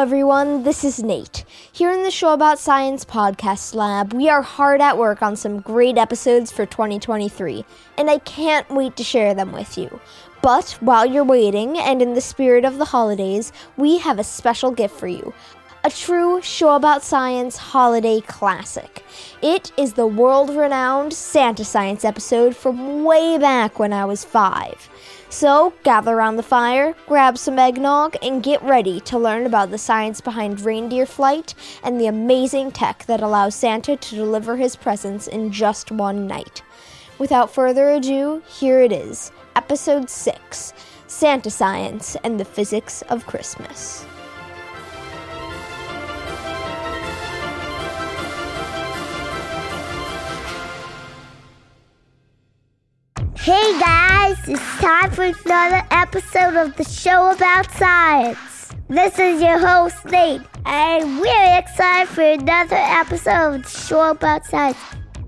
Everyone. This is Nate. Here in the Show About Science podcast lab, we are hard at work on some great episodes for 2023, and I can't wait to share them with you. But while you're waiting, and in the spirit of the holidays, we have a special gift for you a true Show About Science holiday classic. It is the world renowned Santa Science episode from way back when I was five. So, gather around the fire, grab some eggnog, and get ready to learn about the science behind reindeer flight and the amazing tech that allows Santa to deliver his presents in just one night. Without further ado, here it is Episode 6 Santa Science and the Physics of Christmas. Hey guys, it's time for another episode of the show about science. This is your host Nate, and we're excited for another episode of the show about science.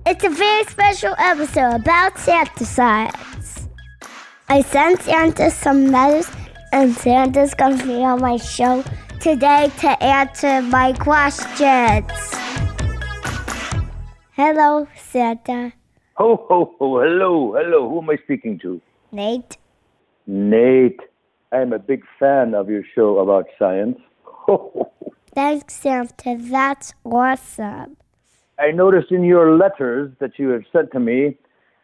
It's a very special episode about Santa science. I sent Santa some letters, and Santa's gonna be on my show today to answer my questions. Hello, Santa. Ho, ho, ho, hello, hello. Who am I speaking to? Nate. Nate. I'm a big fan of your show about science. Thanks, Santa. That's awesome. I noticed in your letters that you have sent to me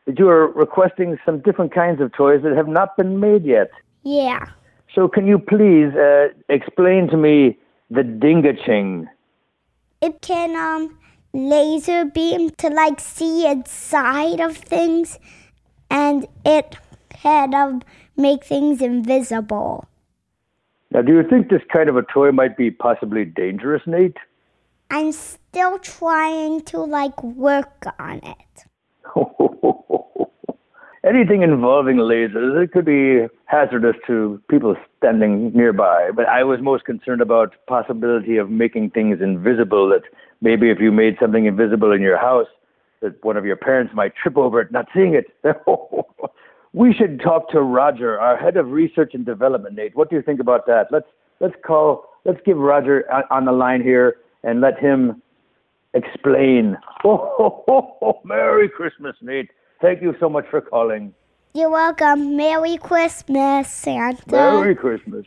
that you are requesting some different kinds of toys that have not been made yet. Yeah. So, can you please uh, explain to me the Dingaching? It can um laser beam to like see inside of things and it can um make things invisible. Now, do you think this kind of a toy might be possibly dangerous, Nate? I'm still trying to like work on it. Anything involving lasers, it could be hazardous to people standing nearby. But I was most concerned about possibility of making things invisible. That maybe if you made something invisible in your house, that one of your parents might trip over it, not seeing it. we should talk to Roger, our head of research and development. Nate, what do you think about that? Let's let's call. Let's give Roger on the line here and let him explain. Oh, oh, oh, oh, Merry Christmas, Nate. Thank you so much for calling. You're welcome. Merry Christmas, Santa. Merry Christmas.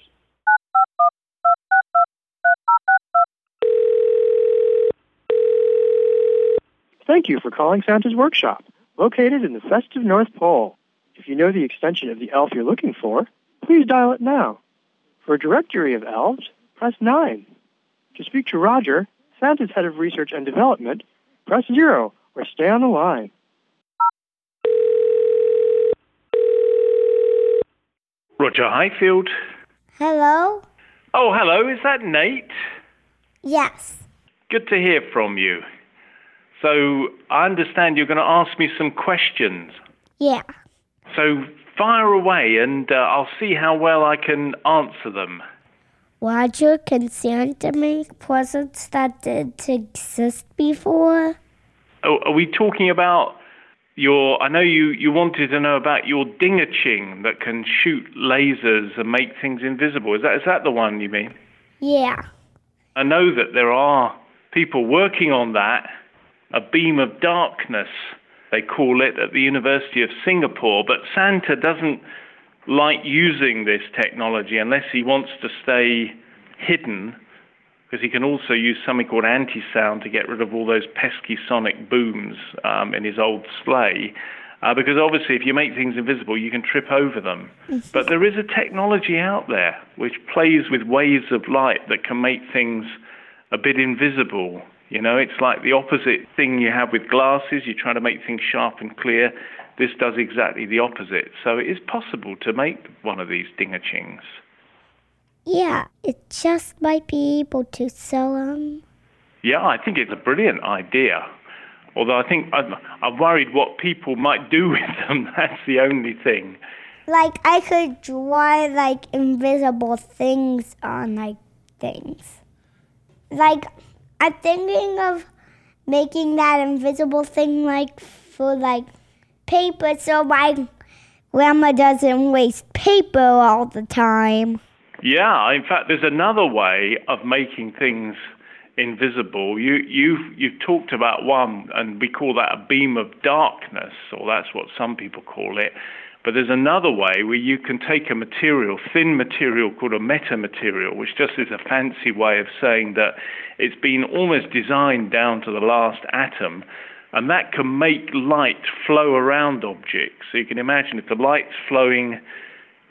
Thank you for calling Santa's Workshop, located in the festive North Pole. If you know the extension of the elf you're looking for, please dial it now. For a directory of elves, press 9. To speak to Roger, Santa's head of research and development, press 0 or stay on the line. Roger Highfield. Hello? Oh, hello, is that Nate? Yes. Good to hear from you. So, I understand you're going to ask me some questions. Yeah. So, fire away and uh, I'll see how well I can answer them. Roger, can Santa make presents that didn't exist before? Oh, are we talking about your. I know you, you wanted to know about your dingaching that can shoot lasers and make things invisible. Is that, is that the one you mean? Yeah. I know that there are people working on that, a beam of darkness they call it, at the University of Singapore. But Santa doesn't like using this technology unless he wants to stay hidden, because he can also use something called anti sound to get rid of all those pesky sonic booms um, in his old sleigh. Uh, because obviously, if you make things invisible, you can trip over them. but there is a technology out there which plays with waves of light that can make things a bit invisible. You know, it's like the opposite thing you have with glasses. You try to make things sharp and clear. This does exactly the opposite. So it is possible to make one of these dingerchings. Yeah, it just might be able to sell them. Yeah, I think it's a brilliant idea. Although I think I'm, I'm worried what people might do with them. That's the only thing. Like I could draw like invisible things on like things. Like I'm thinking of making that invisible thing like for like paper so my grandma doesn't waste paper all the time. Yeah, in fact, there's another way of making things invisible. You you you've talked about one, and we call that a beam of darkness, or that's what some people call it. But there's another way where you can take a material, thin material called a metamaterial, which just is a fancy way of saying that it's been almost designed down to the last atom, and that can make light flow around objects. So you can imagine if the light's flowing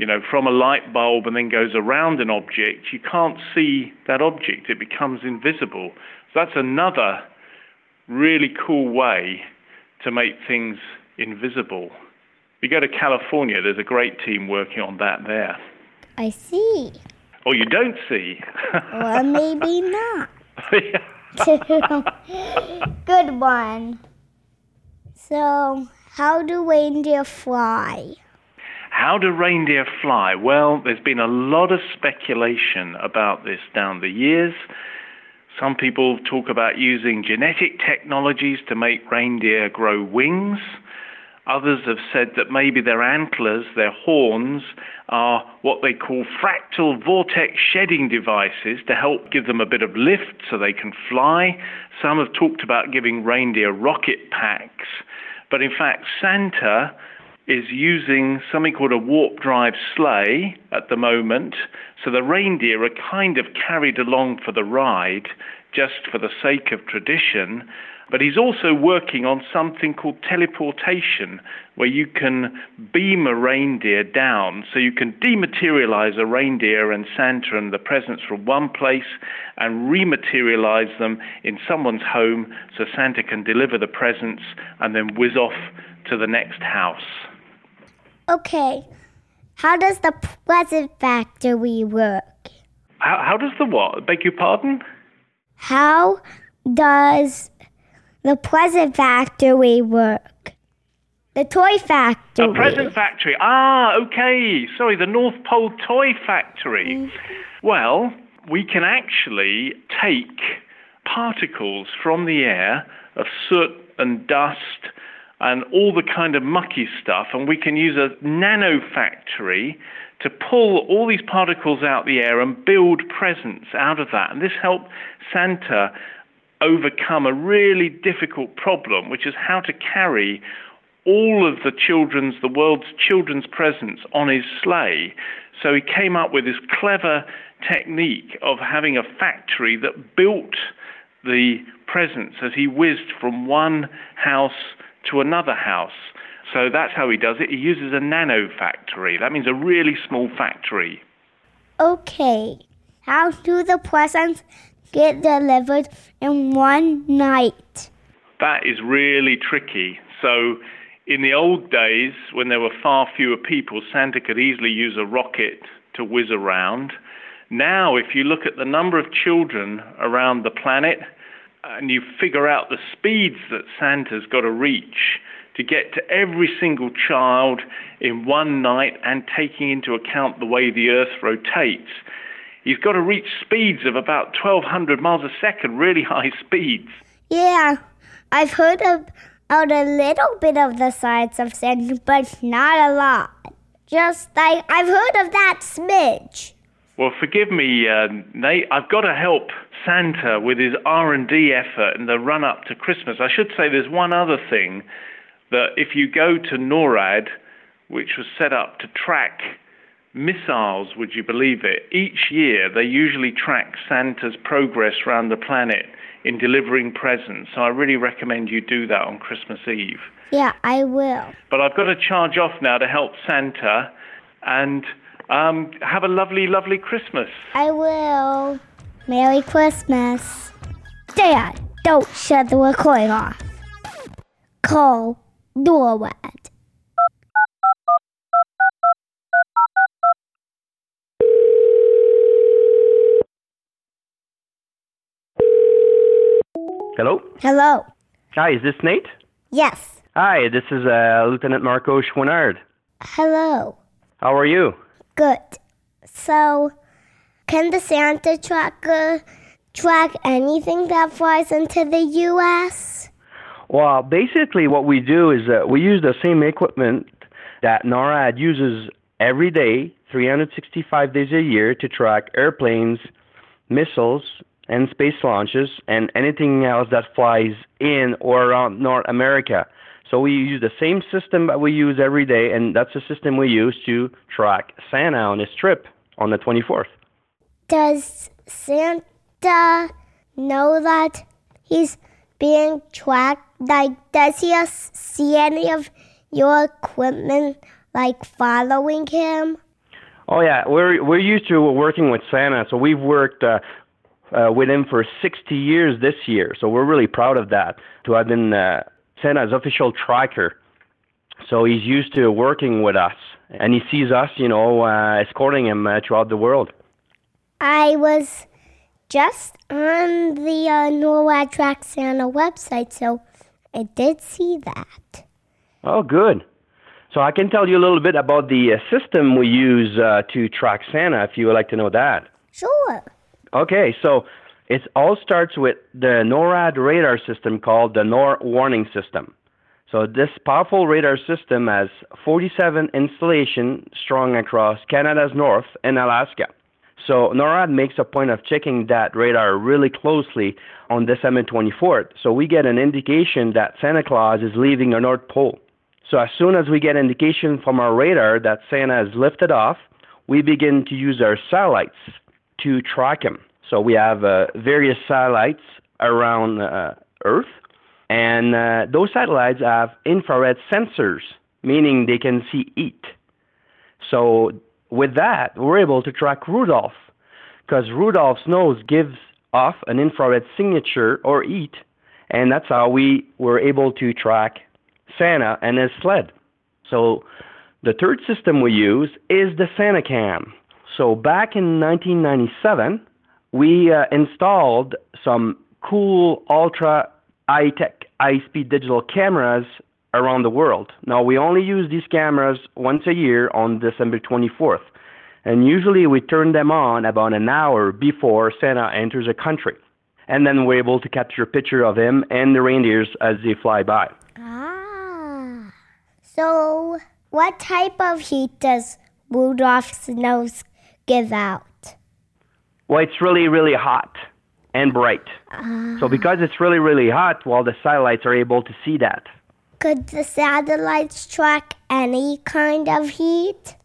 you know, from a light bulb and then goes around an object, you can't see that object. It becomes invisible. So that's another really cool way to make things invisible. If you go to California, there's a great team working on that there. I see. Or you don't see. Or maybe not. Good one. So, how do reindeer fly? How do reindeer fly? Well, there's been a lot of speculation about this down the years. Some people talk about using genetic technologies to make reindeer grow wings. Others have said that maybe their antlers, their horns, are what they call fractal vortex shedding devices to help give them a bit of lift so they can fly. Some have talked about giving reindeer rocket packs. But in fact, Santa is using something called a warp drive sleigh at the moment. So the reindeer are kind of carried along for the ride just for the sake of tradition. But he's also working on something called teleportation, where you can beam a reindeer down. So you can dematerialize a reindeer and Santa and the presents from one place and rematerialize them in someone's home so Santa can deliver the presents and then whiz off to the next house. Okay, how does the present factory work? How, how does the what? Beg your pardon? How does the present factory work? The toy factory. The present factory. Ah, okay. Sorry, the North Pole Toy Factory. Well, we can actually take particles from the air of soot and dust and all the kind of mucky stuff, and we can use a nano factory to pull all these particles out the air and build presents out of that. And this helped Santa overcome a really difficult problem, which is how to carry all of the children's, the world's children's presents on his sleigh. So he came up with this clever technique of having a factory that built the presents as he whizzed from one house to another house. So that's how he does it. He uses a nano factory. That means a really small factory. Okay, how do the presents get delivered in one night? That is really tricky. So, in the old days, when there were far fewer people, Santa could easily use a rocket to whiz around. Now, if you look at the number of children around the planet, and you figure out the speeds that Santa's got to reach to get to every single child in one night and taking into account the way the Earth rotates, he's got to reach speeds of about 1,200 miles a second, really high speeds. Yeah, I've heard of, of a little bit of the science of Santa, but not a lot. Just like I've heard of that smidge. Well, forgive me, uh, Nate. I've got to help Santa with his R&D effort in the run-up to Christmas. I should say there's one other thing that if you go to NORAD, which was set up to track missiles, would you believe it, each year they usually track Santa's progress around the planet in delivering presents. So I really recommend you do that on Christmas Eve. Yeah, I will. But I've got to charge off now to help Santa and um, have a lovely, lovely Christmas. I will. Merry Christmas. Dad, don't shut the recording off. Call NORAD. Hello? Hello. Hi, is this Nate? Yes. Hi, this is uh, Lieutenant Marco Chouinard. Hello. How are you? Good. So, can the Santa tracker track anything that flies into the U.S.? Well, basically, what we do is uh, we use the same equipment that NORAD uses every day, 365 days a year, to track airplanes, missiles, and space launches, and anything else that flies in or around North America. So we use the same system that we use every day, and that's the system we use to track Santa on his trip on the 24th. Does Santa know that he's being tracked? Like, does he see any of your equipment, like, following him? Oh yeah, we're we're used to working with Santa, so we've worked uh, uh, with him for 60 years this year. So we're really proud of that to have been uh, Santa's official tracker. So he's used to working with us, and he sees us, you know, uh, escorting him uh, throughout the world. I was just on the uh, NORAD Track Santa website, so I did see that. Oh, good. So I can tell you a little bit about the uh, system we use uh, to track Santa, if you would like to know that. Sure. Okay, so it all starts with the NORAD radar system called the North warning system. So this powerful radar system has 47 installations strong across Canada's north and Alaska. So NORAD makes a point of checking that radar really closely on December 24th. So we get an indication that Santa Claus is leaving the North Pole. So as soon as we get indication from our radar that Santa has lifted off, we begin to use our satellites to track him. So we have uh, various satellites around uh, Earth, and uh, those satellites have infrared sensors, meaning they can see heat. So with that, we're able to track Rudolph, because Rudolph's nose gives off an infrared signature or heat, and that's how we were able to track Santa and his sled. So the third system we use is the SantaCam. So back in 1997, we uh, installed some cool ultra high tech, high speed digital cameras around the world. Now, we only use these cameras once a year on December 24th, and usually we turn them on about an hour before Santa enters a country. And then we're able to capture a picture of him and the reindeers as they fly by. Ah. So, what type of heat does Rudolph's nose give out? Well, it's really, really hot and bright. So, because it's really, really hot, well, the satellites are able to see that. Could the satellites track any kind of heat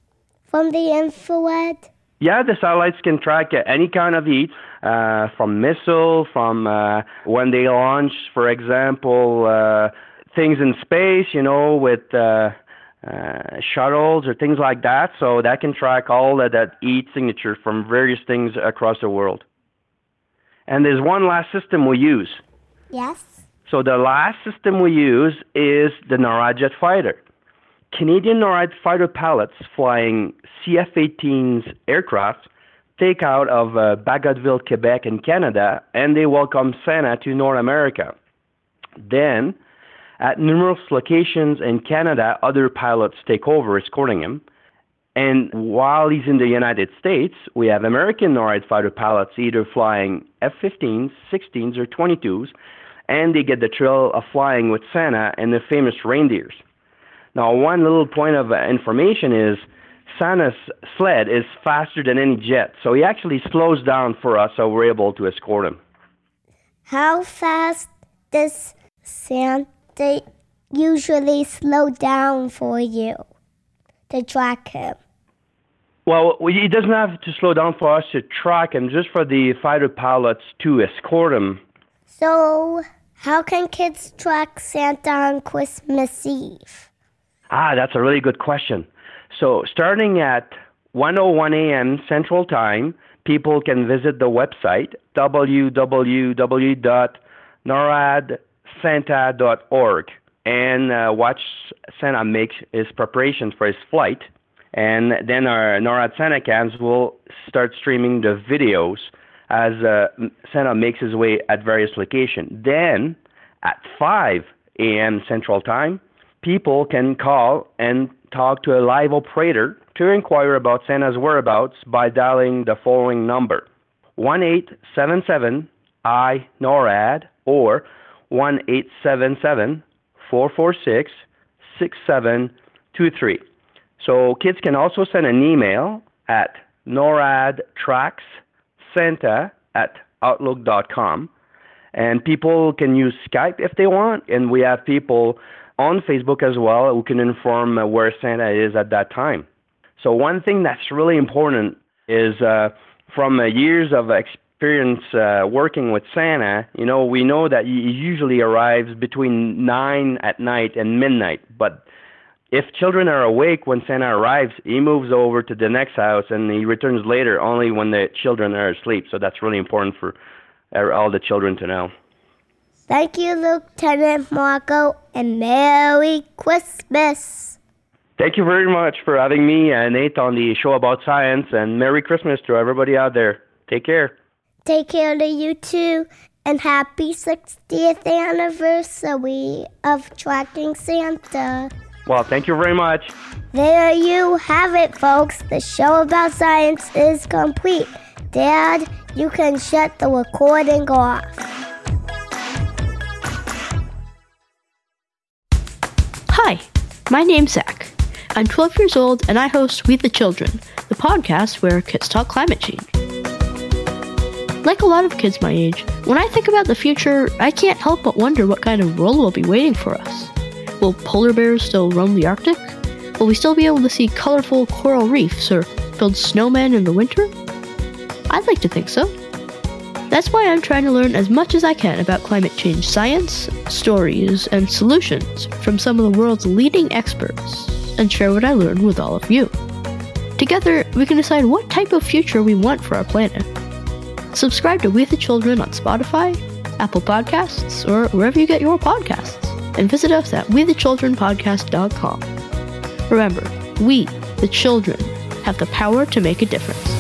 from the infrared? Yeah, the satellites can track uh, any kind of heat, uh, from missile, from uh, when they launch, for example, uh, things in space, you know, with uh, shuttles or things like that. So that can track all of that heat signature from various things across the world. And there's one last system we use. Yes. So the last system we use is the NORAD jet fighter. Canadian NORAD fighter pilots flying CF-18's aircraft take out of uh, Bagotville, Quebec in Canada, and they welcome Santa to North America. Then, at numerous locations in Canada, other pilots take over escorting him. And while he's in the United States, we have American NORAD fighter pilots either flying F-15s, 16s, or 22s, and they get the thrill of flying with Santa and the famous reindeers. Now, one little point of information is Santa's sled is faster than any jet, so he actually slows down for us, so we're able to escort him. How fast does Santa usually slow down for you to track him? Well, it doesn't have to slow down for us to track him, just for the fighter pilots to escort him. So, how can kids track Santa on Christmas Eve? Ah, that's a really good question. So, starting at 1:01 a.m. Central Time, people can visit the website www.noradsanta.org and uh, watch Santa make his preparations for his flight. And then our NORAD Santa cams will start streaming the videos as uh, Santa makes his way at various locations. Then at 5 a.m. Central Time, people can call and talk to a live operator to inquire about Santa's whereabouts by dialing the following number 1877 I NORAD or 1 446 6723. So kids can also send an email at noradtracksanta at outlook.com. And people can use Skype if they want. And we have people on Facebook as well who can inform where Santa is at that time. So, one thing that's really important is uh, from uh, years of experience uh, working with Santa, you know, we know that he usually arrives between 9 at night and midnight. But if children are awake when Santa arrives, he moves over to the next house and he returns later only when the children are asleep. So that's really important for all the children to know. Thank you, Lieutenant Marco, and Merry Christmas. Thank you very much for having me, uh, Nate, on the show about science, and Merry Christmas to everybody out there. Take care. Take care to you too, and happy 60th anniversary of Tracking Santa. Well, thank you very much. There you have it, folks. The show about science is complete. Dad, you can shut the recording off. Hi, my name's Zach. I'm 12 years old and I host We the Children, the podcast where kids talk climate change. Like a lot of kids my age, when I think about the future, I can't help but wonder what kind of world will be waiting for us. Will polar bears still roam the Arctic? Will we still be able to see colorful coral reefs or build snowmen in the winter? I'd like to think so. That's why I'm trying to learn as much as I can about climate change science, stories, and solutions from some of the world's leading experts and share what I learned with all of you. Together, we can decide what type of future we want for our planet. Subscribe to We the Children on Spotify, Apple Podcasts, or wherever you get your podcasts, and visit us at WeTheChildrenPodcast.com. Remember, we, the children, have the power to make a difference.